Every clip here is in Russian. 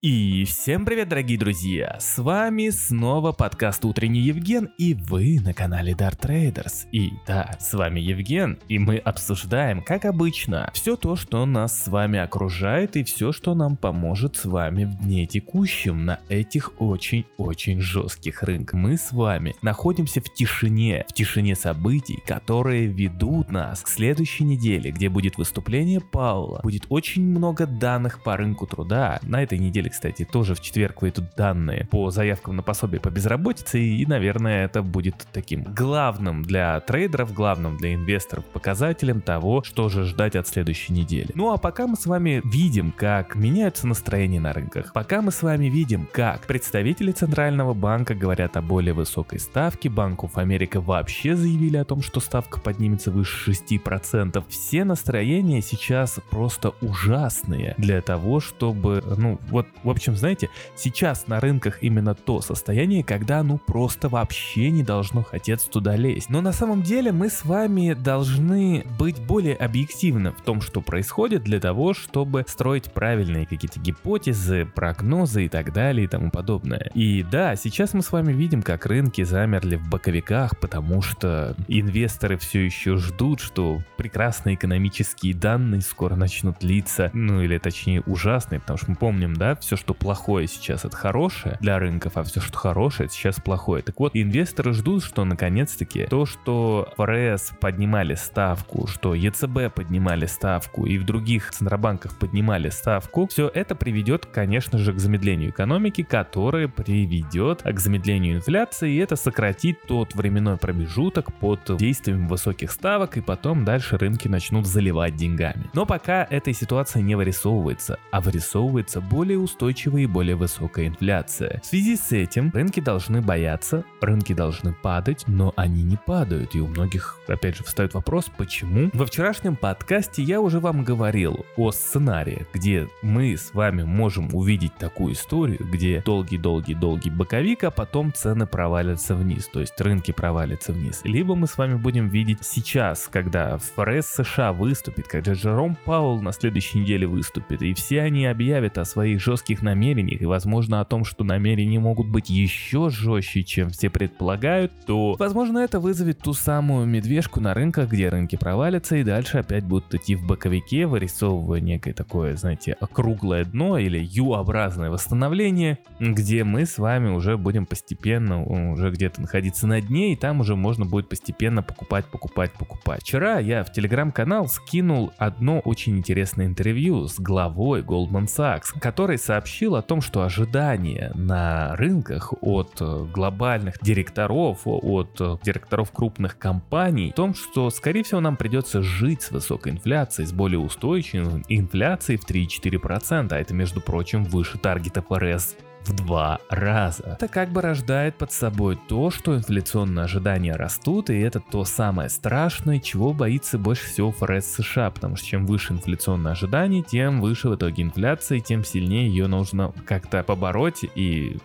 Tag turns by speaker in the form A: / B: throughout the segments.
A: И всем привет, дорогие друзья! С вами снова подкаст «Утренний Евген» и вы на канале Dart Traders. И да, с вами Евген, и мы обсуждаем, как обычно, все то, что нас с вами окружает и все, что нам поможет с вами в дне текущем на этих очень-очень жестких рынках. Мы с вами находимся в тишине, в тишине событий, которые ведут нас к следующей неделе, где будет выступление Паула, будет очень много данных по рынку труда. На этой неделе неделе, кстати, тоже в четверг выйдут данные по заявкам на пособие по безработице, и, наверное, это будет таким главным для трейдеров, главным для инвесторов показателем того, что же ждать от следующей недели. Ну а пока мы с вами видим, как меняются настроения на рынках, пока мы с вами видим, как представители Центрального банка говорят о более высокой ставке, Банк of America вообще заявили о том, что ставка поднимется выше 6%, все настроения сейчас просто ужасные для того, чтобы, ну, вот в общем, знаете, сейчас на рынках именно то состояние, когда ну просто вообще не должно хотеться туда лезть. Но на самом деле мы с вами должны быть более объективны в том, что происходит для того, чтобы строить правильные какие-то гипотезы, прогнозы и так далее и тому подобное. И да, сейчас мы с вами видим, как рынки замерли в боковиках, потому что инвесторы все еще ждут, что прекрасные экономические данные скоро начнут литься, ну или точнее ужасные, потому что мы помним, да, все, что плохое сейчас, это хорошее для рынков, а все, что хорошее, это сейчас плохое. Так вот, инвесторы ждут, что наконец-таки то, что ФРС поднимали ставку, что ЕЦБ поднимали ставку и в других центробанках поднимали ставку, все это приведет, конечно же, к замедлению экономики, которое приведет к замедлению инфляции, и это сократит тот временной промежуток под действием высоких ставок, и потом дальше рынки начнут заливать деньгами. Но пока этой ситуации не вырисовывается, а вырисовывается более устойчивая устойчивая и более высокая инфляция. В связи с этим рынки должны бояться, рынки должны падать, но они не падают. И у многих, опять же, встает вопрос, почему? Во вчерашнем подкасте я уже вам говорил о сценарии, где мы с вами можем увидеть такую историю, где долгий-долгий-долгий боковик, а потом цены провалятся вниз, то есть рынки провалятся вниз. Либо мы с вами будем видеть сейчас, когда ФРС США выступит, когда Джером Паул на следующей неделе выступит, и все они объявят о своих жестких жестких намерениях и, возможно, о том, что намерения могут быть еще жестче, чем все предполагают, то, возможно, это вызовет ту самую медвежку на рынках, где рынки провалятся и дальше опять будут идти в боковике, вырисовывая некое такое, знаете, округлое дно или U-образное восстановление, где мы с вами уже будем постепенно уже где-то находиться на дне, и там уже можно будет постепенно покупать, покупать, покупать. Вчера я в телеграм-канал скинул одно очень интересное интервью с главой Goldman Sachs, который сообщил сообщил о том, что ожидания на рынках от э, глобальных директоров, от э, директоров крупных компаний, в том, что, скорее всего, нам придется жить с высокой инфляцией, с более устойчивой инфляцией в 3-4%, а это, между прочим, выше таргета ФРС в два раза. Это как бы рождает под собой то, что инфляционные ожидания растут, и это то самое страшное, чего боится больше всего ФРС США, потому что чем выше инфляционные ожидания, тем выше в итоге инфляция, тем сильнее ее нужно как-то побороть, и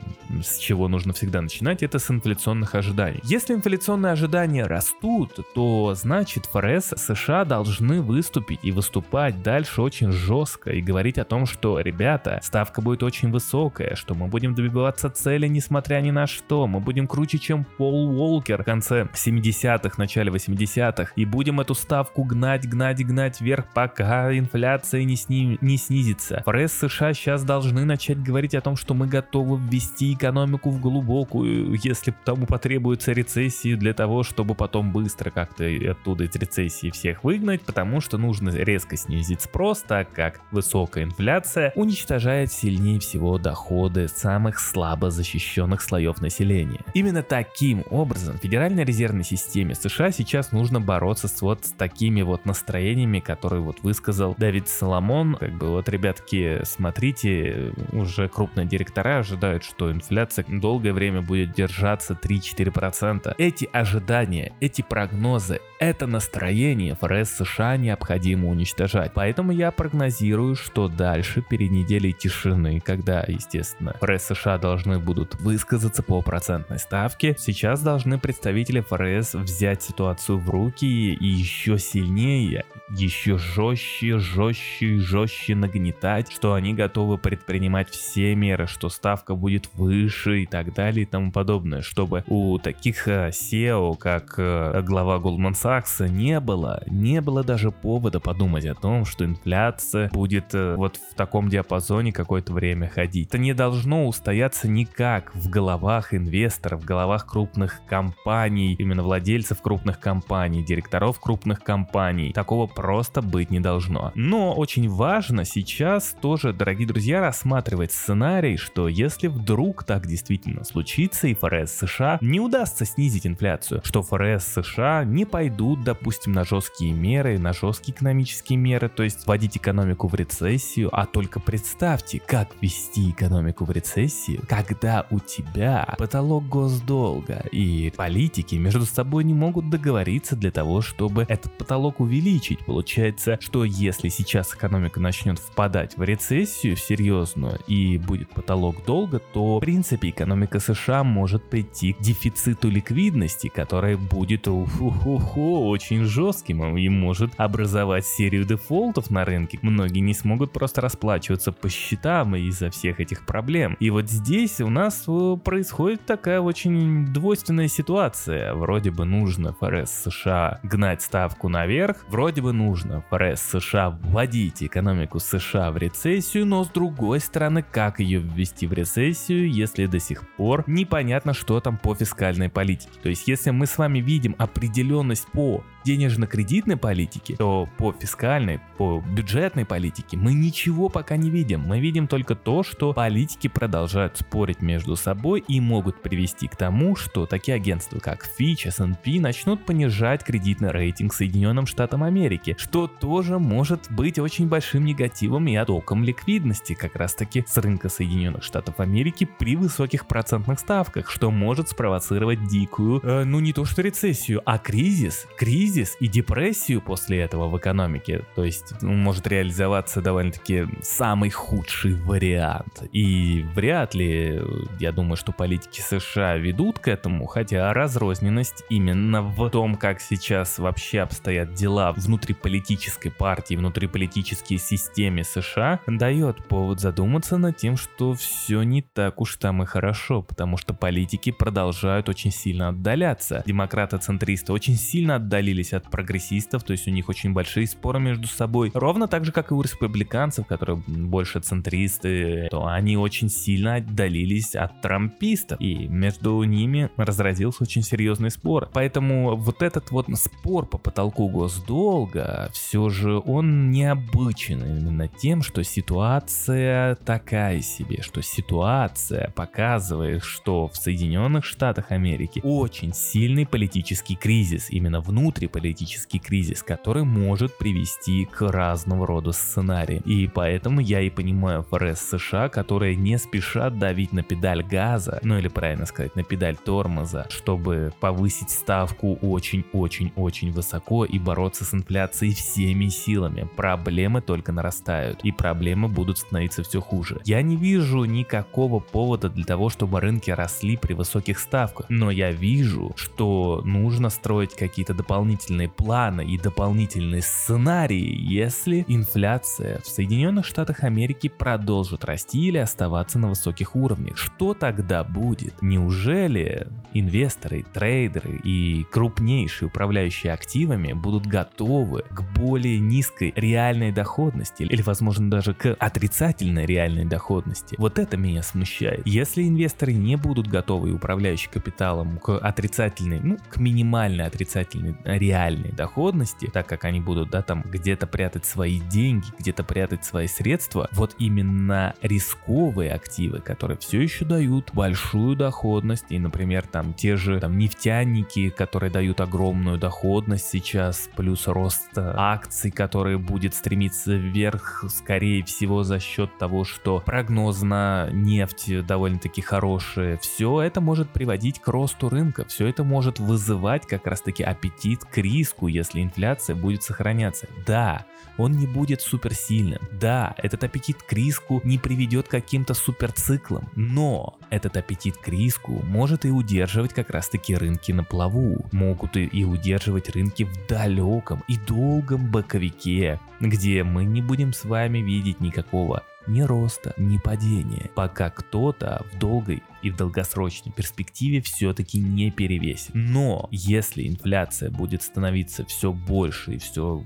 A: с чего нужно всегда начинать, это с инфляционных ожиданий. Если инфляционные ожидания растут, то значит ФРС США должны выступить и выступать дальше очень жестко и говорить о том, что, ребята, ставка будет очень высокая, что мы будем добиваться цели, несмотря ни на что. Мы будем круче, чем Пол Уолкер в конце 70-х, начале 80-х. И будем эту ставку гнать, гнать, гнать вверх, пока инфляция не, сни... не снизится. ФРС США сейчас должны начать говорить о том, что мы готовы ввести экономику в глубокую, если тому потребуется рецессии для того, чтобы потом быстро как-то оттуда из рецессии всех выгнать, потому что нужно резко снизить спрос, так как высокая инфляция уничтожает сильнее всего доходы самых слабо защищенных слоев населения. Именно таким образом Федеральной резервной системе США сейчас нужно бороться с вот с такими вот настроениями, которые вот высказал Давид Соломон. Как бы вот, ребятки, смотрите, уже крупные директора ожидают, что инфляция долгое время будет держаться 3-4%. Эти ожидания, эти прогнозы, это настроение ФРС США необходимо уничтожать. Поэтому я прогнозирую, что дальше перед неделей тишины, когда, естественно, ФРС США должны будут высказаться по процентной ставке, сейчас должны представители ФРС взять ситуацию в руки и еще сильнее, еще жестче, жестче и жестче нагнетать, что они готовы предпринимать все меры, что ставка будет выше и так далее и тому подобное, чтобы у таких SEO, э, как э, глава Goldman Sachs, не было, не было даже повода подумать о том, что инфляция будет э, вот в таком диапазоне какое-то время ходить. Это не должно устояться никак в головах инвесторов, в головах крупных компаний, именно владельцев крупных компаний, директоров крупных компаний. Такого просто быть не должно. Но очень важно сейчас тоже, дорогие друзья, рассматривать сценарий, что если вдруг так действительно случится и ФРС США не удастся снизить инфляцию, что ФРС США не пойдут, допустим, на жесткие меры, на жесткие экономические меры, то есть вводить экономику в рецессию, а только представьте, как ввести экономику в рецессию, когда у тебя потолок госдолга и политики между собой не могут договориться для того, чтобы этот потолок увеличить. Получается, что если сейчас экономика начнет впадать в рецессию серьезную и будет потолок долга, то в принципе экономика США может прийти к дефициту ликвидности, который будет очень жестким и может образовать серию дефолтов на рынке. Многие не смогут просто расплачиваться по счетам из-за всех этих проблем. И вот здесь у нас э, происходит такая очень двойственная ситуация. Вроде бы нужно ФРС США гнать ставку наверх, вроде бы нужно ФРС США вводить экономику США в рецессию, но с другой стороны, как ее ввести в рецессию, если до сих пор непонятно, что там по фискальной политике. То есть, если мы с вами видим определенность по денежно-кредитной политике, то по фискальной, по бюджетной политике мы ничего пока не видим. Мы видим только то, что политики продолжают спорить между собой и могут привести к тому, что такие агентства, как Fitch, S&P начнут понижать кредитный рейтинг Соединенным Штатам Америки, что тоже может быть очень большим негативом и оттоком ликвидности как раз таки с рынка Соединенных Штатов Америки при высоких процентных ставках, что может спровоцировать дикую, э, ну не то что рецессию, а кризис, кризис кризис и депрессию после этого в экономике. То есть ну, может реализоваться довольно-таки самый худший вариант. И вряд ли, я думаю, что политики США ведут к этому, хотя разрозненность именно в том, как сейчас вообще обстоят дела внутриполитической партии, внутриполитической системе США, дает повод задуматься над тем, что все не так уж там и хорошо, потому что политики продолжают очень сильно отдаляться. Демократы-центристы очень сильно отдалились отделились от прогрессистов, то есть у них очень большие споры между собой. Ровно так же, как и у республиканцев, которые больше центристы, то они очень сильно отдалились от трампистов. И между ними разразился очень серьезный спор. Поэтому вот этот вот спор по потолку госдолга, все же он необычен именно тем, что ситуация такая себе, что ситуация показывает, что в Соединенных Штатах Америки очень сильный политический кризис, именно внутри политический кризис, который может привести к разного рода сценариям. И поэтому я и понимаю ФРС США, которые не спешат давить на педаль газа, ну или правильно сказать, на педаль тормоза, чтобы повысить ставку очень-очень-очень высоко и бороться с инфляцией всеми силами. Проблемы только нарастают, и проблемы будут становиться все хуже. Я не вижу никакого повода для того, чтобы рынки росли при высоких ставках, но я вижу, что нужно строить какие-то дополнительные дополнительные планы и дополнительные сценарии, если инфляция в Соединенных Штатах Америки продолжит расти или оставаться на высоких уровнях. Что тогда будет? Неужели инвесторы, трейдеры и крупнейшие управляющие активами будут готовы к более низкой реальной доходности или, возможно, даже к отрицательной реальной доходности? Вот это меня смущает. Если инвесторы не будут готовы управляющие капиталом к отрицательной, ну, к минимальной отрицательной реальной реальной доходности, так как они будут, да, там где-то прятать свои деньги, где-то прятать свои средства, вот именно рисковые активы, которые все еще дают большую доходность, и, например, там те же там нефтяники, которые дают огромную доходность сейчас, плюс рост акций, который будет стремиться вверх, скорее всего, за счет того, что прогноз на нефть довольно-таки хорошие, все это может приводить к росту рынка, все это может вызывать как раз-таки аппетит к риску, если инфляция будет сохраняться. Да, он не будет суперсильным. Да, этот аппетит к риску не приведет к каким-то суперциклам, но этот аппетит к риску может и удерживать как раз таки рынки на плаву, могут и, удерживать рынки в далеком и долгом боковике, где мы не будем с вами видеть никакого ни роста, ни падения, пока кто-то в долгой и в долгосрочной перспективе все-таки не перевесит. Но если инфляция будет становиться все больше и все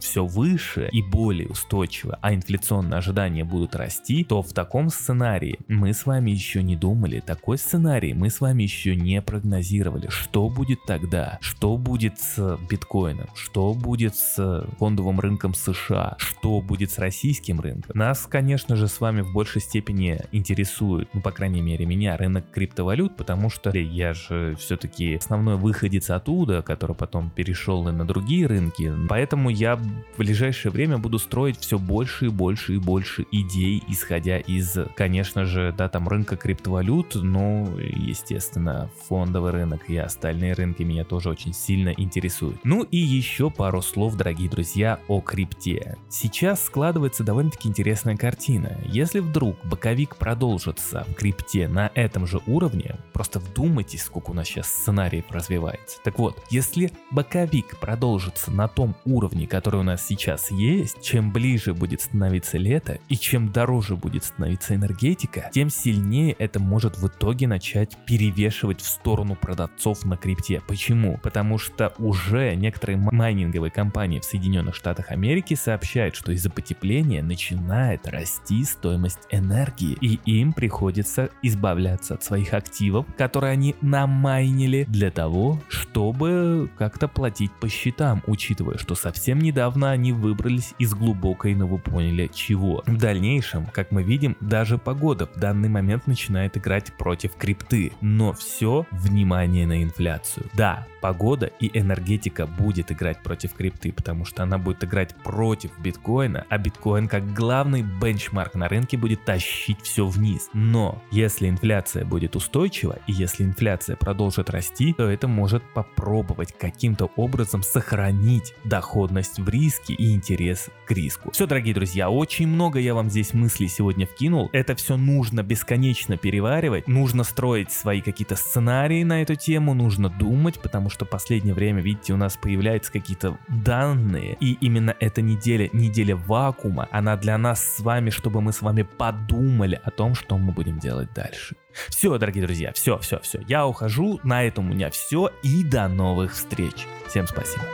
A: все выше и более устойчиво, а инфляционные ожидания будут расти, то в таком сценарии мы с вами еще не думали, такой сценарий мы с вами еще не прогнозировали. Что будет тогда? Что будет с биткоином? Что будет с фондовым рынком США? Что будет с российским рынком? Нас, конечно же, с вами в большей степени интересует, ну, по крайней мере, меня, рынок криптовалют, потому что я же все-таки основной выходец оттуда, который потом перешел и на другие рынки, поэтому я в ближайшее время буду строить все больше и больше и больше идей, исходя из, конечно же, да, там рынка криптовалют, но, естественно, фондовый рынок и остальные рынки меня тоже очень сильно интересуют. Ну и еще пару слов, дорогие друзья, о крипте. Сейчас складывается довольно-таки интересная картина. Если вдруг боковик продолжится в крипте на этом же уровне, просто вдумайтесь, сколько у нас сейчас сценариев развивается. Так вот, если боковик продолжится на том уровне, который который у нас сейчас есть, чем ближе будет становиться лето и чем дороже будет становиться энергетика, тем сильнее это может в итоге начать перевешивать в сторону продавцов на крипте. Почему? Потому что уже некоторые майнинговые компании в Соединенных Штатах Америки сообщают, что из-за потепления начинает расти стоимость энергии, и им приходится избавляться от своих активов, которые они намайнили для того, чтобы как-то платить по счетам, учитывая, что совсем недавно недавно они выбрались из глубокой, но вы поняли чего. В дальнейшем, как мы видим, даже погода в данный момент начинает играть против крипты. Но все внимание на инфляцию. Да, погода и энергетика будет играть против крипты, потому что она будет играть против биткоина, а биткоин как главный бенчмарк на рынке будет тащить все вниз. Но если инфляция будет устойчива и если инфляция продолжит расти, то это может попробовать каким-то образом сохранить доходность в риски и интерес к риску. Все, дорогие друзья, очень много я вам здесь мыслей сегодня вкинул. Это все нужно бесконечно переваривать, нужно строить свои какие-то сценарии на эту тему, нужно думать, что последнее время, видите, у нас появляются какие-то данные, и именно эта неделя, неделя вакуума, она для нас с вами, чтобы мы с вами подумали о том, что мы будем делать дальше. Все, дорогие друзья, все, все, все. Я ухожу, на этом у меня все, и до новых встреч. Всем спасибо.